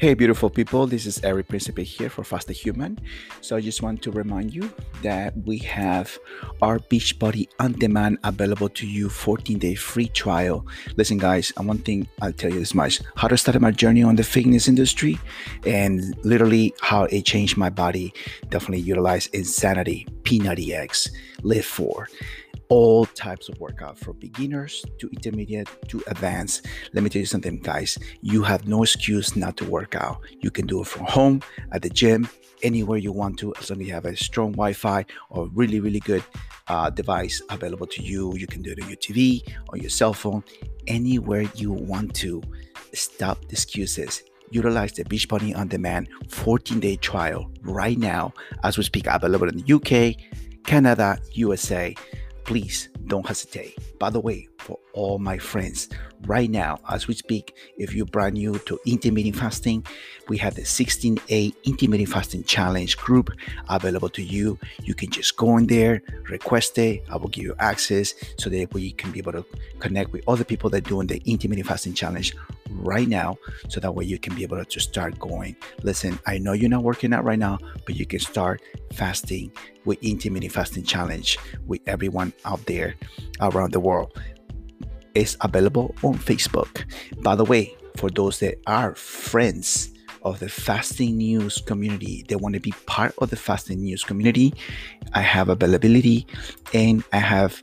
Hey, beautiful people, this is Eric Principe here for Faster Human. So, I just want to remind you that we have our Beachbody on demand available to you 14 day free trial. Listen, guys, and one thing I'll tell you this much how to start my journey on the fitness industry and literally how it changed my body. Definitely utilize Insanity, P90X, LIIFT4 all types of workout from beginners to intermediate to advanced. Let me tell you something, guys. You have no excuse not to work out. You can do it from home, at the gym, anywhere you want to, as long as you have a strong Wi-Fi or really, really good uh, device available to you. You can do it on your TV, on your cell phone, anywhere you want to. Stop the excuses utilize the Beachbody on Demand 14 day trial right now as we speak, available in the UK, Canada, USA please don't hesitate. By the way, all my friends, right now, as we speak, if you're brand new to intermittent fasting, we have the 16A intermittent fasting challenge group available to you. You can just go in there, request it. I will give you access so that we can be able to connect with other people that are doing the intermittent fasting challenge right now so that way you can be able to start going. Listen, I know you're not working out right now, but you can start fasting with intermittent fasting challenge with everyone out there around the world. It's available on Facebook. By the way, for those that are friends of the fasting news community, they want to be part of the fasting news community. I have availability and I have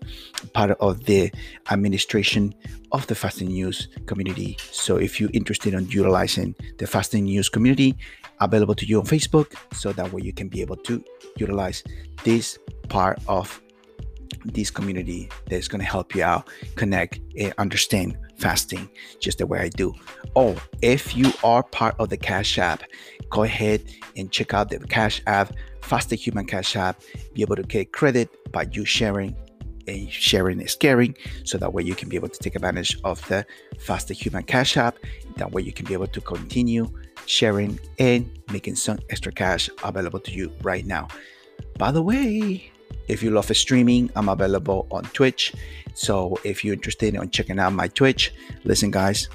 part of the administration of the fasting news community. So if you're interested in utilizing the fasting news community, available to you on Facebook, so that way you can be able to utilize this part of this community that's going to help you out, connect, and understand fasting just the way I do. Oh, if you are part of the Cash App, go ahead and check out the Cash App, Faster Human Cash App. Be able to get credit by you sharing and sharing is caring. So that way you can be able to take advantage of the Faster Human Cash App. That way you can be able to continue sharing and making some extra cash available to you right now. By the way, if you love streaming, I'm available on Twitch. So if you're interested in checking out my Twitch, listen, guys,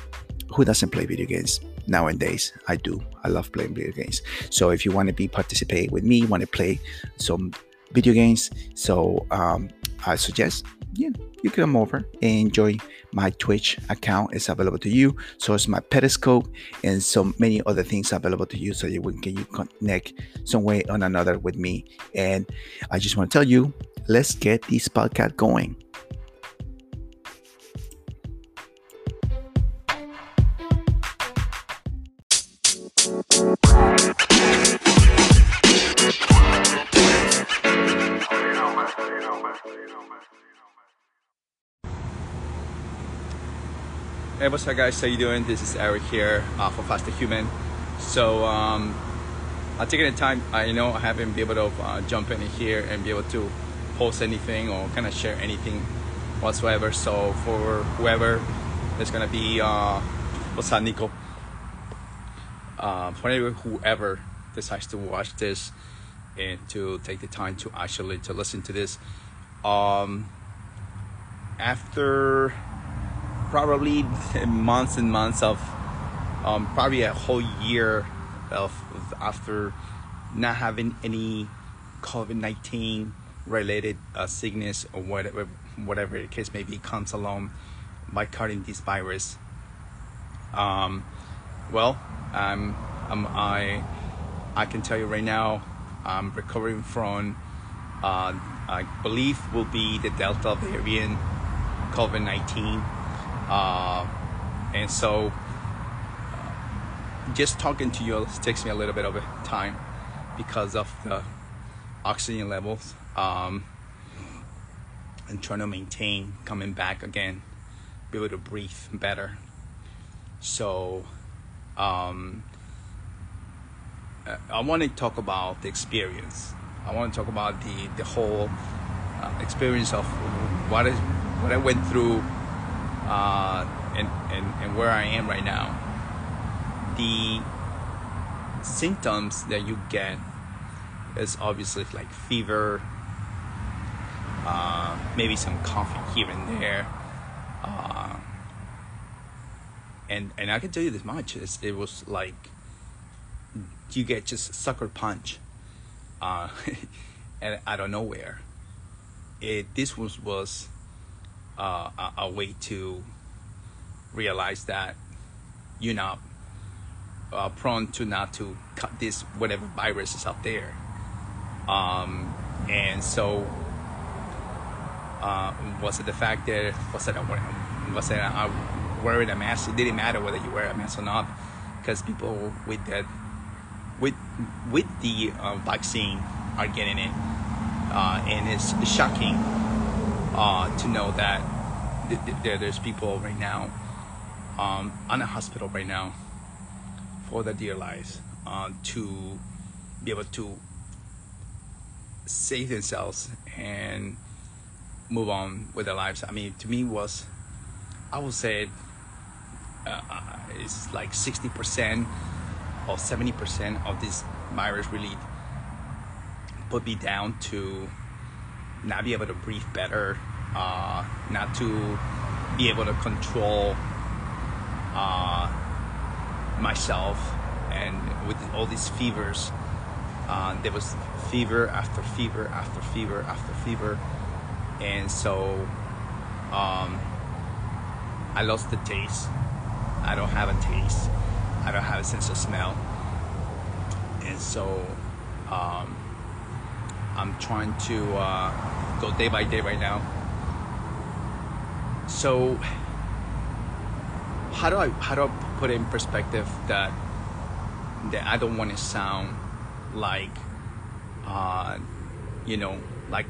who doesn't play video games? Nowadays, I do. I love playing video games. So if you want to be participate with me, want to play some video games, so um, I suggest yeah, you come over and enjoy my Twitch account. It's available to you. So it's my Periscope and so many other things available to you so you can you connect some way or another with me. And I just want to tell you, let's get this podcast going. What's up, guys? How you doing? This is Eric here uh, for Faster Human. So, um, I'm taking the time. I know I haven't been able to uh, jump in here and be able to post anything or kind of share anything whatsoever. So, for whoever is gonna be, uh, what's up, Nico? Uh, for whoever decides to watch this and to take the time to actually to listen to this, um, after probably months and months of um, probably a whole year of, after not having any COVID 19 related uh, sickness or whatever, whatever the case may be comes along by cutting this virus. Um, well, I, I can tell you right now, I'm recovering from, uh, I believe will be the Delta variant COVID 19. Uh, and so uh, just talking to you takes me a little bit of time because of the oxygen levels um, and trying to maintain coming back again, be able to breathe better. So um, I want to talk about the experience. I want to talk about the the whole uh, experience of what is what I went through uh, and, and, and where I am right now, the symptoms that you get is obviously like fever, uh, maybe some coughing here and there. Uh, and and I can tell you this much: it was like you get just sucker punch uh, and out of nowhere. It this was was uh, a, a, way to realize that you're not uh, prone to not to cut this whatever virus is out there. Um, and so uh, was it the fact that was it a, was it a, wearing a mask? It didn't matter whether you wear a mask or not, because people with that with with the uh, vaccine are getting it, uh, and it's shocking uh, to know that th- th- there's people right now um, on a hospital right now for their dear lives uh, to be able to save themselves and move on with their lives. I mean, to me was, I would say, uh, uh it's like 60% or 70% of this virus really put me down to not be able to breathe better, uh, not to be able to control uh, myself, and with all these fevers, uh, there was fever after fever after fever after fever, and so um, I lost the taste. I don't have a taste. I don't have a sense of smell, and so um, I'm trying to uh, go day by day right now. So how do I how do I put it in perspective that that I don't want to sound like uh, you know like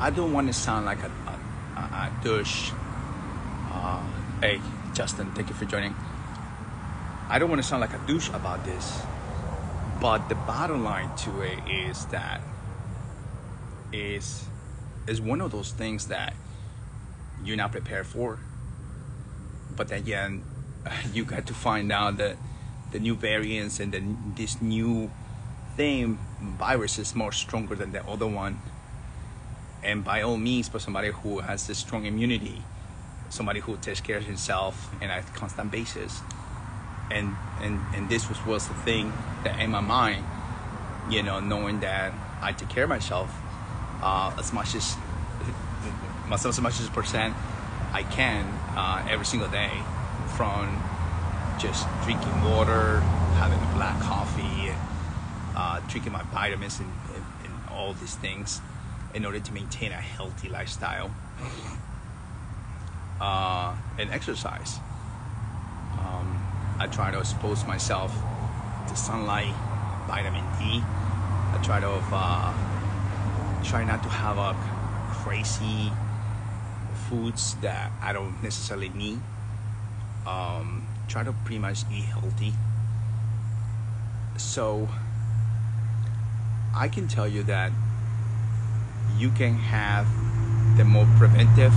I don't want to sound like a, a, a douche. Uh, hey, Justin, thank you for joining. I don't want to sound like a douche about this, but the bottom line to it is that is is one of those things that you're not prepared for. But again, you got to find out that the new variants and then this new thing virus is more stronger than the other one. And by all means, for somebody who has a strong immunity, somebody who takes care of himself on a constant basis, and and and this was was the thing that in my mind, you know, knowing that I take care of myself uh, as much as myself as much as percent I can uh, every single day from just drinking water, having black coffee, uh, drinking my vitamins and, and, and, all these things in order to maintain a healthy lifestyle uh, and exercise. Um, I try to expose myself to sunlight, vitamin D. I try to uh, try not to have a crazy foods that I don't necessarily need. Um, try to pretty much eat healthy. So I can tell you that you can have the more preventive,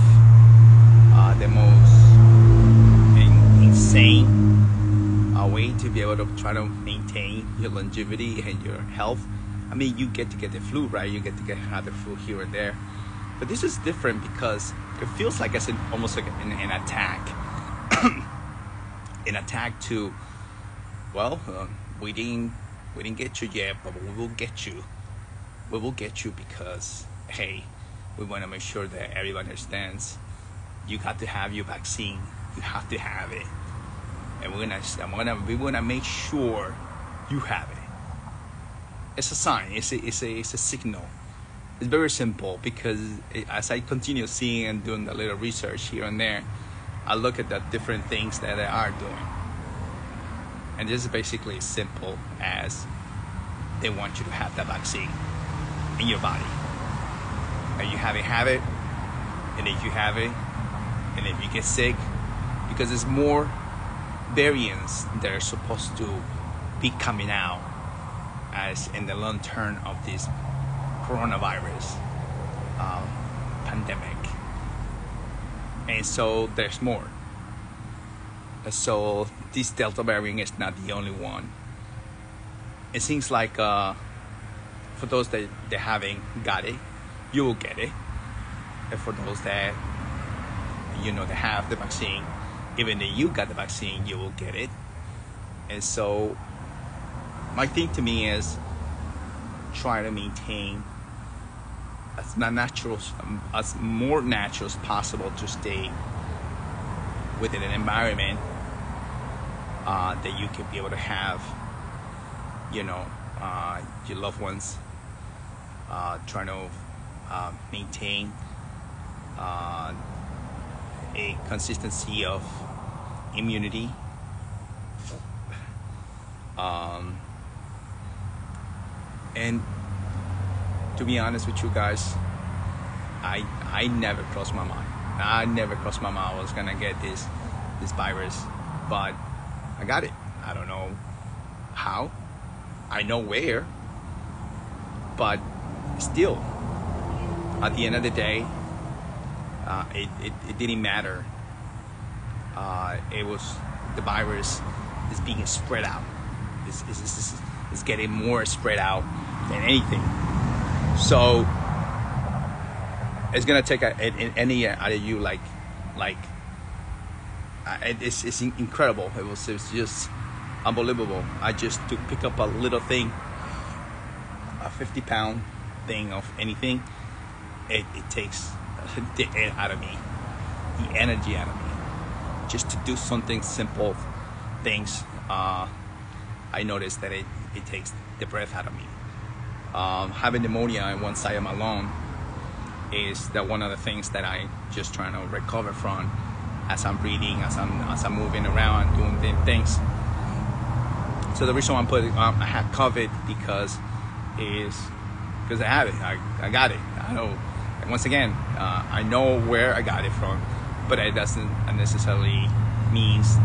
uh, the most in- insane uh, way to be able to try to maintain your longevity and your health. I mean, you get to get the flu, right? You get to get have the flu here and there, but this is different because it feels like it's an, almost like an, an attack. an attack to, well, uh, we didn't we didn't get you yet, but we will get you. We will get you because hey, we want to make sure that everyone understands. You got to have your vaccine. You have to have it, and we're gonna I'm gonna we wanna make sure you have it. It's a sign. It's a it's a it's a signal it's very simple because it, as I continue seeing and doing a little research here and there, I look at the different things that they are doing. And this is basically as simple as they want you to have that vaccine in your body. And you haven't have it, and if you have it, and if you get sick, because there's more variants that are supposed to be coming out as in the long term of this coronavirus um, pandemic. And so there's more. So this Delta variant is not the only one. It seems like uh, for those that, that haven't got it, you will get it. And for those that you know that have the vaccine, even if you got the vaccine, you will get it And so, my thing to me is try to maintain as natural, as more natural as possible to stay within an environment uh, that you can be able to have, you know, uh, your loved ones, uh, trying to uh, maintain uh, a consistency of immunity. Um, and to be honest with you guys, I I never crossed my mind. I never crossed my mind I was gonna get this this virus, but I got it. I don't know how. I know where, but still, at the end of the day, uh, it, it, it, didn't matter. Uh, it was the virus is being spread out. It's, it's, it's, it's getting more spread out than anything. So it's gonna take a, a, any out of you like like uh, it's, it's incredible. It was, it was just unbelievable. I just to pick up a little thing, a 50 pound thing of anything, it, it takes the air out of me, the energy out of me. Just to do something simple things, uh, I noticed that it, it takes the breath out of me. Um, having pneumonia in one side of my lung is that one of the things that I just trying to recover from as I'm breathing, as I'm as I'm moving around, doing things. So the reason why I'm putting um, I have COVID because is because I have it. I, I got it. I know. once again, uh, I know where I got it from, but it doesn't necessarily means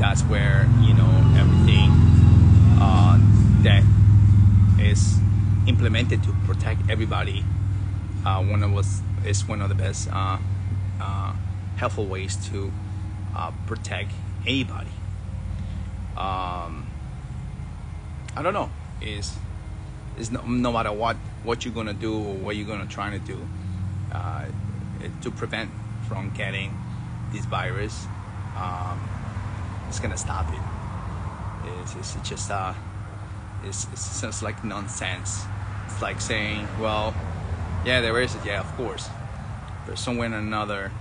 that's where you know everything uh, that is implemented to protect everybody. Uh, one of us is one of the best uh, uh, helpful ways to uh, protect anybody. Um, I don't know. Is is no, no, matter what what you're gonna do or what you're gonna try to do uh, to prevent from getting this virus, um, it's gonna stop it. It's, it's, just uh, it's, it's just like nonsense. It's like saying, well, yeah, there is it. Yeah, of course. But somewhere or another,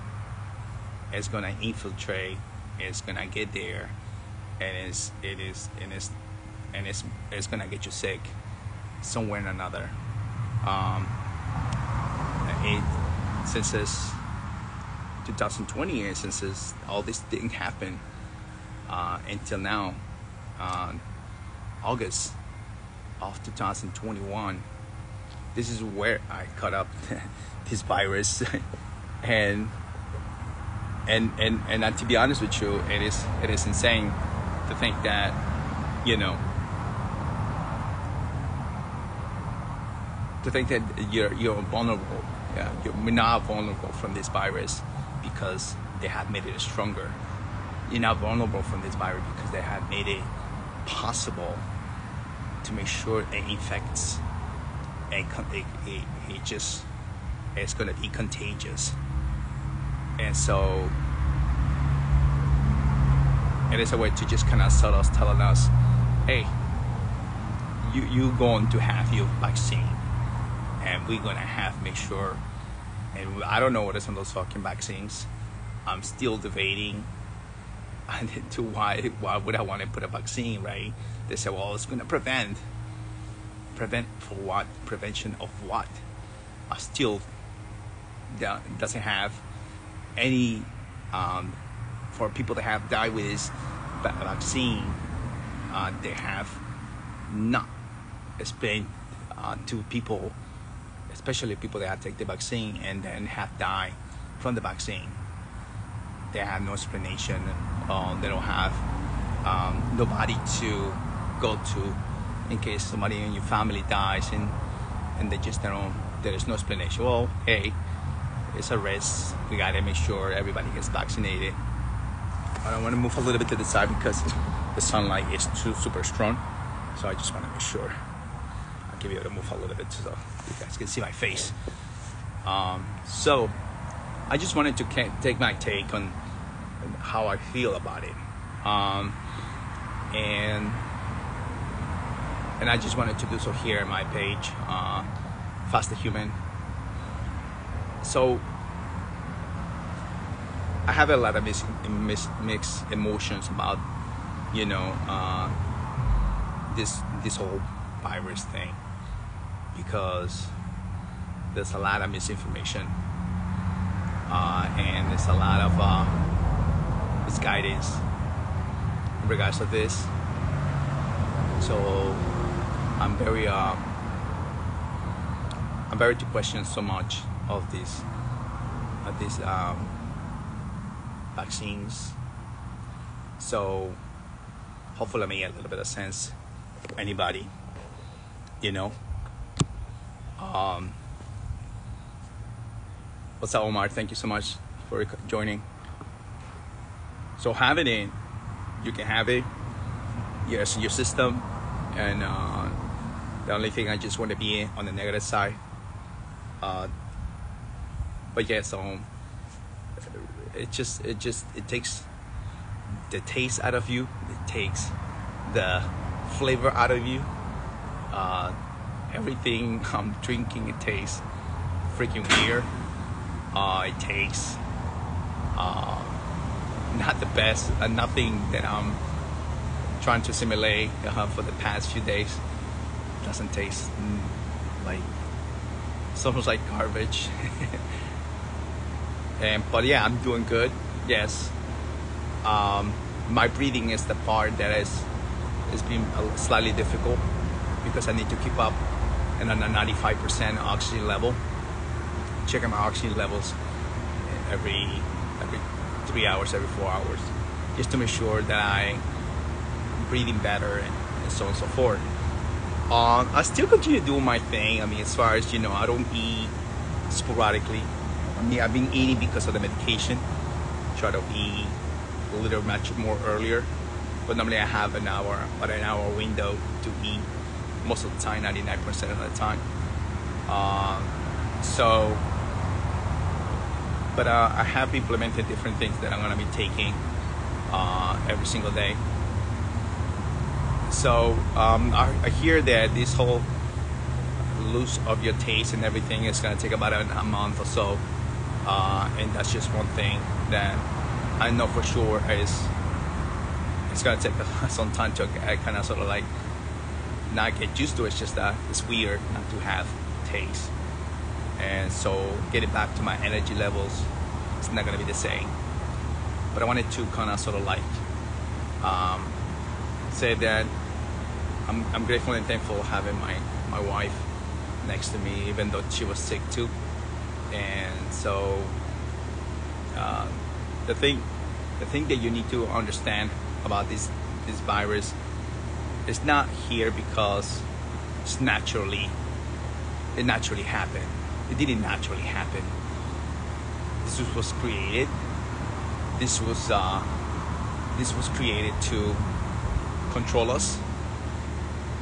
it's gonna infiltrate. It's gonna get there, and it's it is and it's and it's it's gonna get you sick somewhere or another. Um, it since it's 2020 and since all this didn't happen uh, until now, uh, August of 2021. This is where I caught up this virus, and and and and uh, to be honest with you, it is it is insane to think that you know to think that you're you're vulnerable. Yeah, you're not vulnerable from this virus because they have made it stronger. You're not vulnerable from this virus because they have made it possible to make sure it infects and it, it, it just it's to be contagious. And so it is a way to just kind of sell us telling us hey you you going to have your vaccine. And we're gonna have make sure and I don't know what is on those fucking vaccines. I'm still debating to why why would I want to put a vaccine right they say well it's gonna prevent prevent for what prevention of what I still doesn't have any um, for people that have this vaccine, uh, they have not explained uh, to people, especially people that taken the vaccine and then have died from the vaccine. They have no explanation. Uh, they don't have um, nobody to go to in case somebody in your family dies and and they just don't. There is no explanation. Well, hey it's a risk. We gotta make sure everybody gets vaccinated. I want to move a little bit to the side because the sunlight is too super strong. So I just want to make sure. I'll give you a move a little bit so you guys can see my face. Um, so I just wanted to take my take on how I feel about it. Um, and and I just wanted to do so here on my page, uh, Faster Human. So I have a lot of mixed, mixed emotions about, you know, uh, this this whole virus thing because there's a lot of misinformation uh, and there's a lot of uh, misguidance in regards to this. So I'm very uh, I'm very to question so much of these of these um, vaccines. So hopefully I make a little bit of sense for anybody, you know. Um, what's up, Omar? Thank you so much for joining. So having it, in. you can have it. Yes, your system, and uh, the only thing I just want to be on the negative side. Uh, but yeah, so it just it just it takes the taste out of you. It takes the flavor out of you. Uh, everything I'm drinking it tastes freaking weird. Uh, it takes. uh, not the best. Uh, nothing that I'm trying to simulate uh, for the past few days doesn't taste mm, like it's almost like garbage. and but yeah, I'm doing good. Yes. Um, my breathing is the part that is has been slightly difficult because I need to keep up and on a 95% oxygen level. Checking my oxygen levels every three hours, every four hours, just to make sure that I'm breathing better and, and so on and so forth. Um, I still continue doing my thing. I mean, as far as you know, I don't eat sporadically. I mean, I've been eating because of the medication. Try to eat a little much more earlier, but normally I have an hour, about an hour window to eat most of the time, 99% of the time. Um, so, but uh, I have implemented different things that I'm gonna be taking uh, every single day. So um, I, I, hear that this whole lose of your taste and everything is gonna take about a, a month or so, uh, and that's just one thing that I know for sure is it's gonna take some time to kind of sort of like not get used to it. It's just that it's weird not to have taste. And so getting back to my energy levels, it's not gonna be the same. But I wanted to kind of sort of like um, say that I'm, I'm grateful and thankful having my, my wife next to me, even though she was sick too. And so uh, the thing, the thing that you need to understand about this this virus is not here because it's naturally it naturally happened it didn't naturally happen. This was created. This was uh, this was created to control us.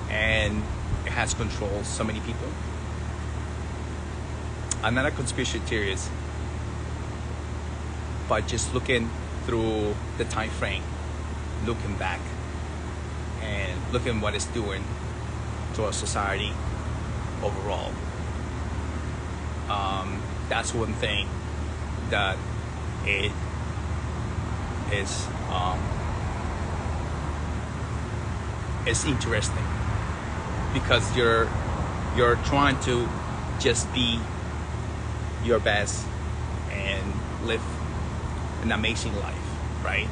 And it has controlled so many people. I'm not a conspiracy theorist. But just looking through the time frame looking back and looking what it's doing to our society overall. Um, that's one thing that it is um, interesting because you're you're trying to just be your best and live an amazing life, right?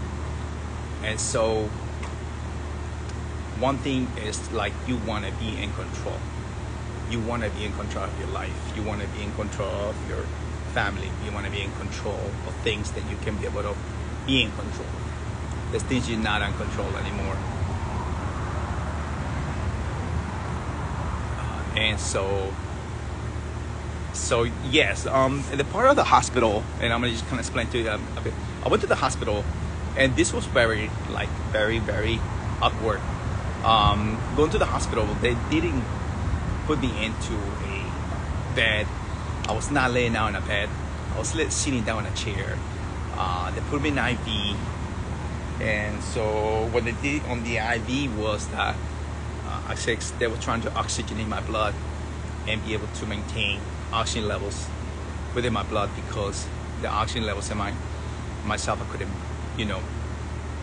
And so one thing is like you want to be in control. You want to be in control of your life. You want to be in control of your family. You want to be in control of things that you can be able to be in control. There's things you're not in control anymore. Uh, and so, so yes, um, the part of the hospital, and I'm gonna just kind of explain to you um, a bit. I went to the hospital, and this was very, like, very, very awkward um, going to the hospital, they didn't put me into a bed. I was not laying down in a bed. I was sitting down in a chair. Uh, they put me in IV, And so what they did on the IV was that uh, they were trying to oxygenate my blood and be able to maintain oxygen levels within my blood because the oxygen levels in my myself I couldn't, you know,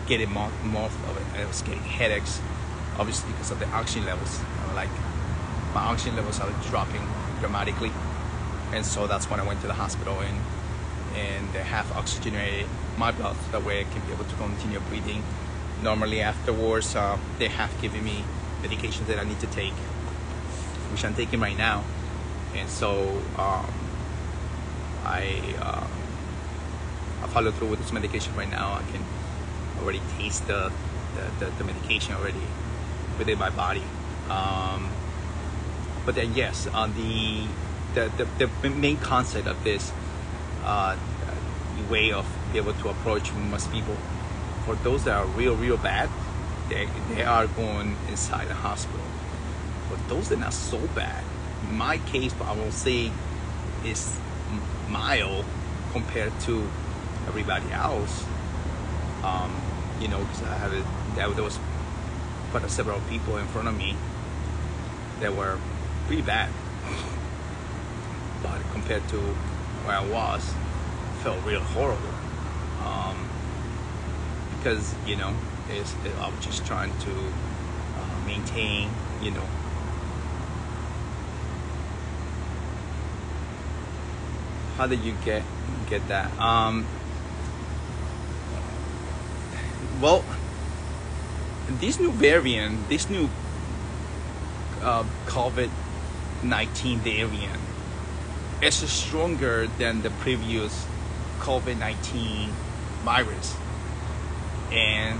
get it more, more of it. I was getting headaches, obviously because of the oxygen levels. like my oxygen levels are dropping dramatically, and so that's when I went to the hospital and and they have oxygenated my blood so that way I can be able to continue breathing. Normally afterwards, uh, they have given me medications that I need to take, which I'm taking right now, and so um, I. Uh, I follow through with this medication right now. I can already taste the, the, the, the medication already within my body. Um, but then yes, on the, the, the, the main concept of this uh, way of able to approach most people, for those that are real, real bad, they, they are going inside the hospital. For those that are not so bad, my case, I won't say, is mild compared to everybody else. Um, you know, because I have it, there was quite several people in front of me that were pretty bad. But compared to where I was, it felt real horrible. Um, because you know, it, I was just trying to uh, maintain, you know, how did you get get that? Um, well, this new variant, this new uh, COVID 19 variant is stronger than the previous COVID 19 virus. And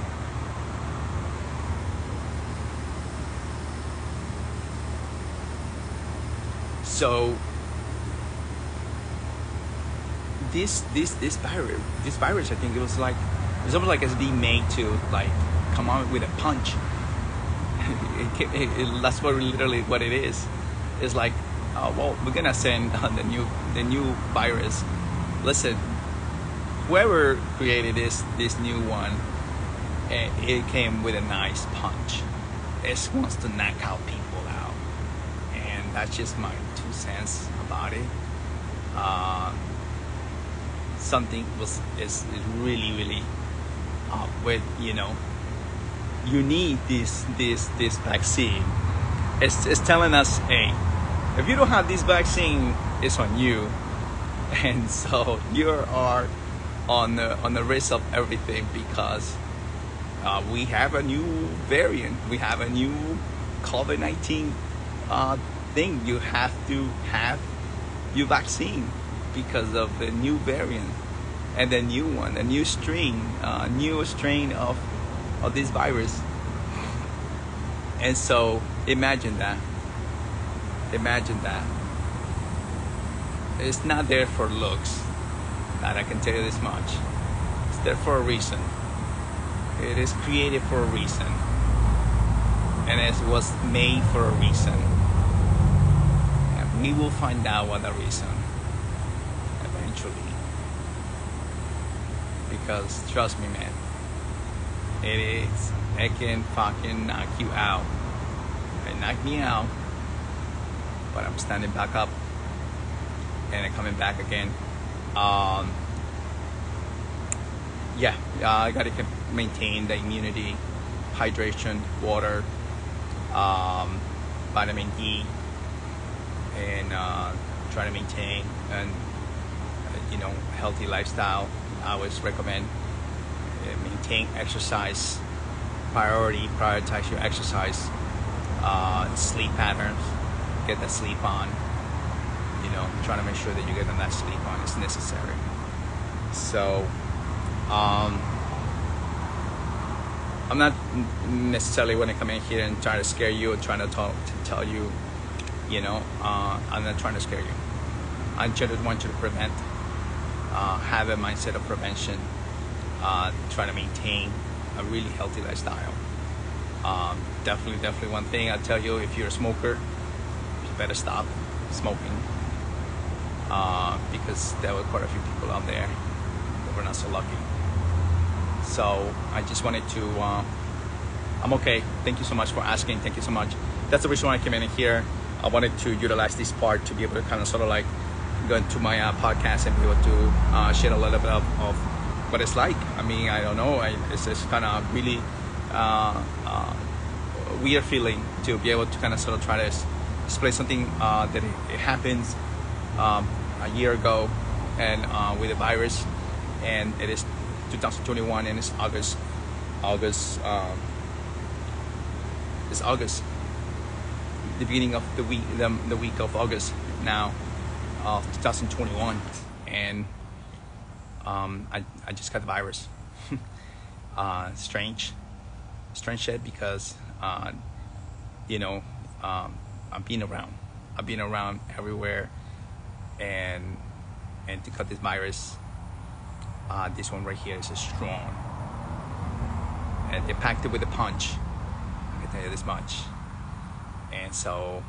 so this this this virus this virus I think it was like it's almost like it's being made to like come out with a punch. it, it, it, that's what literally what it is. It's like, oh, well, we're gonna send the new the new virus. Listen, whoever created this this new one, it, eh, it came with a nice punch. It wants to knock out people out, and that's just my two cents about it. Uh, something was is, is really really uh, with you know you need this this this vaccine it's, it's telling us hey if you don't have this vaccine it's on you. And so you are on the on the risk of everything because uh, we have a new variant. We have a new covid-19 uh, thing. You have to have your vaccine because of the new variant and the new one, a new strain, uh, new strain of of this virus. And so imagine that. Imagine that. It's not there for looks. That I can tell you this much. It's there for a reason. It is created for a reason. And it was made for a reason. And we will find out what the reason eventually because trust me, man, it is. It can fucking knock you out. It knocked me out, but I'm standing back up and coming back again. Um, yeah, uh, I gotta maintain the immunity, hydration, water, um, vitamin D, and uh, try to maintain and uh, you know healthy lifestyle. I always recommend uh, maintain exercise priority, prioritize your exercise, uh, sleep patterns, get the sleep on. You know, trying to make sure that you get that sleep on is necessary. So, um, I'm not necessarily going to come in here and try to scare you or trying to talk to tell you, you know, uh, I'm not trying to scare you. I just want you to prevent uh, have a mindset of prevention, uh, trying to maintain a really healthy lifestyle. Um, definitely, definitely one thing I tell you: if you're a smoker, you better stop smoking uh, because there were quite a few people out there that were not so lucky. So I just wanted to. Uh, I'm okay. Thank you so much for asking. Thank you so much. That's the reason why I came in here. I wanted to utilize this part to be able to kind of sort of like go into my uh, podcast and be able to uh, share a little bit of, of, what it's like. I mean, I don't know. I, it's just kind of really uh, weird feeling to be able to kind of sort of try to display something uh, that it, happens um, a year ago and uh, with the virus, and it is 2021 and it's August. August. Um, it's August. The beginning of the week, the, the week of August now, of 2021, and um, I I just got the virus. uh, strange, strange shit because uh, you know um, I've been around. I've been around everywhere, and and to cut this virus, uh, this one right here is strong, and they packed it with a punch. I can tell you this much. And so,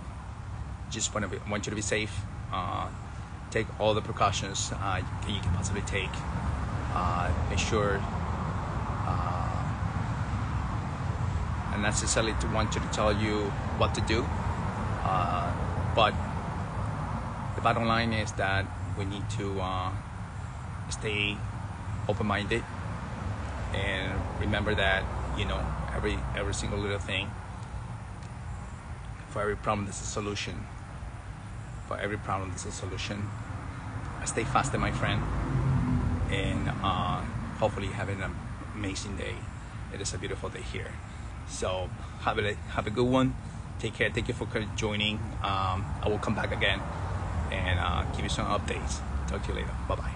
just want to be, want you to be safe. Uh, take all the precautions uh, you can possibly take. Uh, make sure and necessarily to want you to tell you what to do. Uh, but the bottom line is that we need to uh, stay open-minded and remember that you know every every single little thing for every problem there's a solution. For every problem there's a solution. Stay faster my friend and uh, hopefully having an amazing day. It is a beautiful day here so have a have a good one. Take care. Thank you for joining. Um, i will come back again and uh, give you some updates. Talk to you later. Bye bye